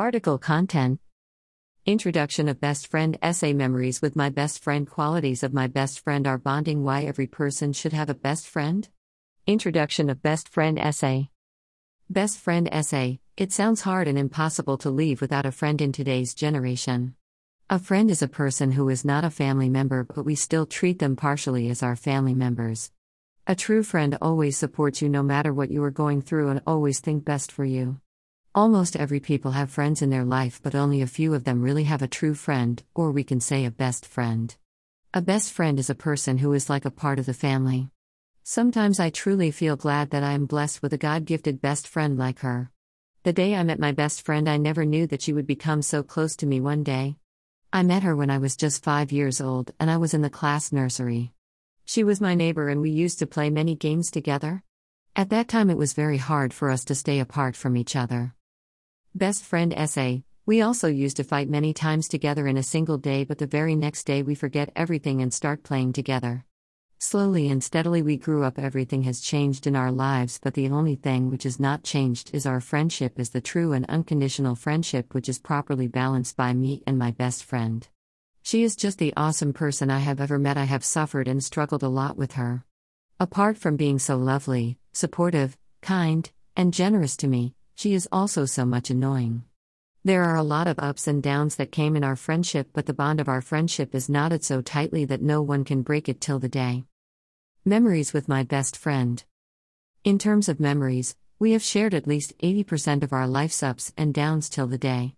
Article content Introduction of Best Friend Essay Memories with my best friend Qualities of my best friend are bonding Why every person should have a best friend? Introduction of Best Friend Essay Best Friend Essay It sounds hard and impossible to leave without a friend in today's generation. A friend is a person who is not a family member, but we still treat them partially as our family members. A true friend always supports you no matter what you are going through and always think best for you. Almost every people have friends in their life, but only a few of them really have a true friend, or we can say a best friend. A best friend is a person who is like a part of the family. Sometimes I truly feel glad that I am blessed with a God gifted best friend like her. The day I met my best friend, I never knew that she would become so close to me one day. I met her when I was just five years old, and I was in the class nursery. She was my neighbor, and we used to play many games together. At that time, it was very hard for us to stay apart from each other. Best friend essay. We also used to fight many times together in a single day, but the very next day we forget everything and start playing together. Slowly and steadily we grew up, everything has changed in our lives, but the only thing which has not changed is our friendship, is the true and unconditional friendship which is properly balanced by me and my best friend. She is just the awesome person I have ever met. I have suffered and struggled a lot with her. Apart from being so lovely, supportive, kind, and generous to me, she is also so much annoying. There are a lot of ups and downs that came in our friendship, but the bond of our friendship is knotted so tightly that no one can break it till the day. Memories with my best friend. In terms of memories, we have shared at least 80% of our life's ups and downs till the day.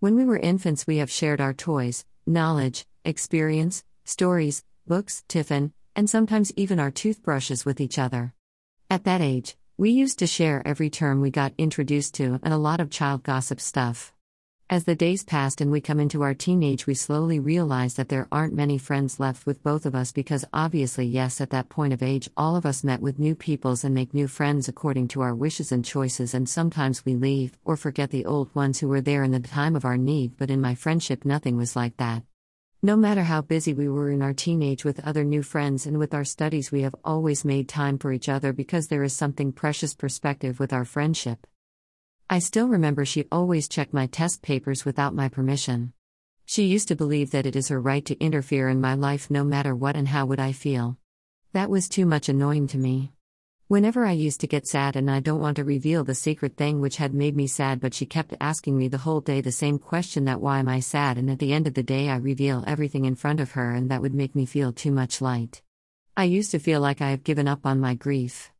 When we were infants, we have shared our toys, knowledge, experience, stories, books, tiffin, and sometimes even our toothbrushes with each other. At that age, we used to share every term we got introduced to and a lot of child gossip stuff. As the days passed and we come into our teenage, we slowly realize that there aren't many friends left with both of us because obviously, yes, at that point of age, all of us met with new peoples and make new friends according to our wishes and choices, and sometimes we leave or forget the old ones who were there in the time of our need, but in my friendship, nothing was like that. No matter how busy we were in our teenage with other new friends and with our studies, we have always made time for each other because there is something precious perspective with our friendship. I still remember she always checked my test papers without my permission. She used to believe that it is her right to interfere in my life no matter what and how would I feel. That was too much annoying to me. Whenever I used to get sad and I don't want to reveal the secret thing which had made me sad, but she kept asking me the whole day the same question that why am I sad, and at the end of the day I reveal everything in front of her, and that would make me feel too much light. I used to feel like I have given up on my grief.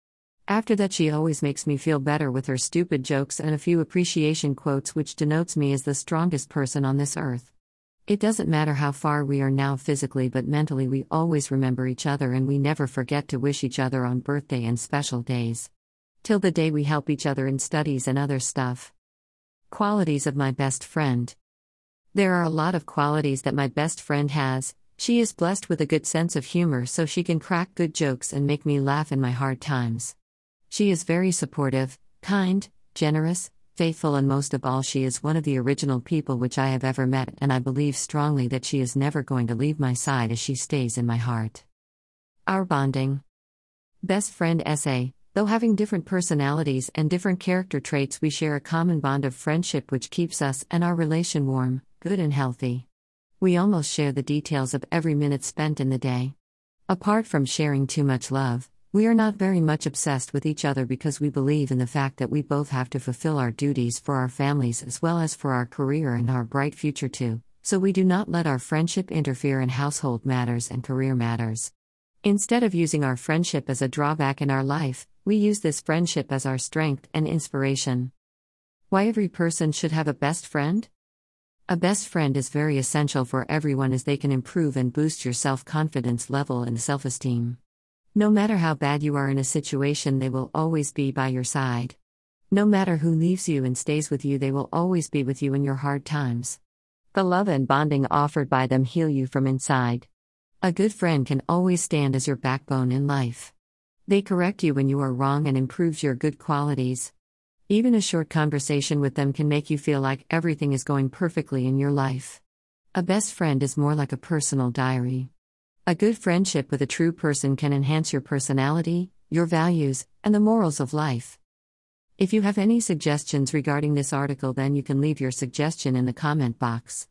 After that, she always makes me feel better with her stupid jokes and a few appreciation quotes, which denotes me as the strongest person on this earth. It doesn't matter how far we are now physically, but mentally we always remember each other and we never forget to wish each other on birthday and special days. Till the day we help each other in studies and other stuff. Qualities of my best friend. There are a lot of qualities that my best friend has. She is blessed with a good sense of humor so she can crack good jokes and make me laugh in my hard times. She is very supportive, kind, generous, faithful, and most of all, she is one of the original people which I have ever met, and I believe strongly that she is never going to leave my side as she stays in my heart. Our bonding. Best friend essay. Though having different personalities and different character traits, we share a common bond of friendship which keeps us and our relation warm, good, and healthy. We almost share the details of every minute spent in the day. Apart from sharing too much love, we are not very much obsessed with each other because we believe in the fact that we both have to fulfill our duties for our families as well as for our career and our bright future too, so we do not let our friendship interfere in household matters and career matters. Instead of using our friendship as a drawback in our life, we use this friendship as our strength and inspiration. Why every person should have a best friend? A best friend is very essential for everyone as they can improve and boost your self confidence level and self esteem. No matter how bad you are in a situation, they will always be by your side. No matter who leaves you and stays with you, they will always be with you in your hard times. The love and bonding offered by them heal you from inside. A good friend can always stand as your backbone in life. They correct you when you are wrong and improves your good qualities. Even a short conversation with them can make you feel like everything is going perfectly in your life. A best friend is more like a personal diary. A good friendship with a true person can enhance your personality, your values, and the morals of life. If you have any suggestions regarding this article, then you can leave your suggestion in the comment box.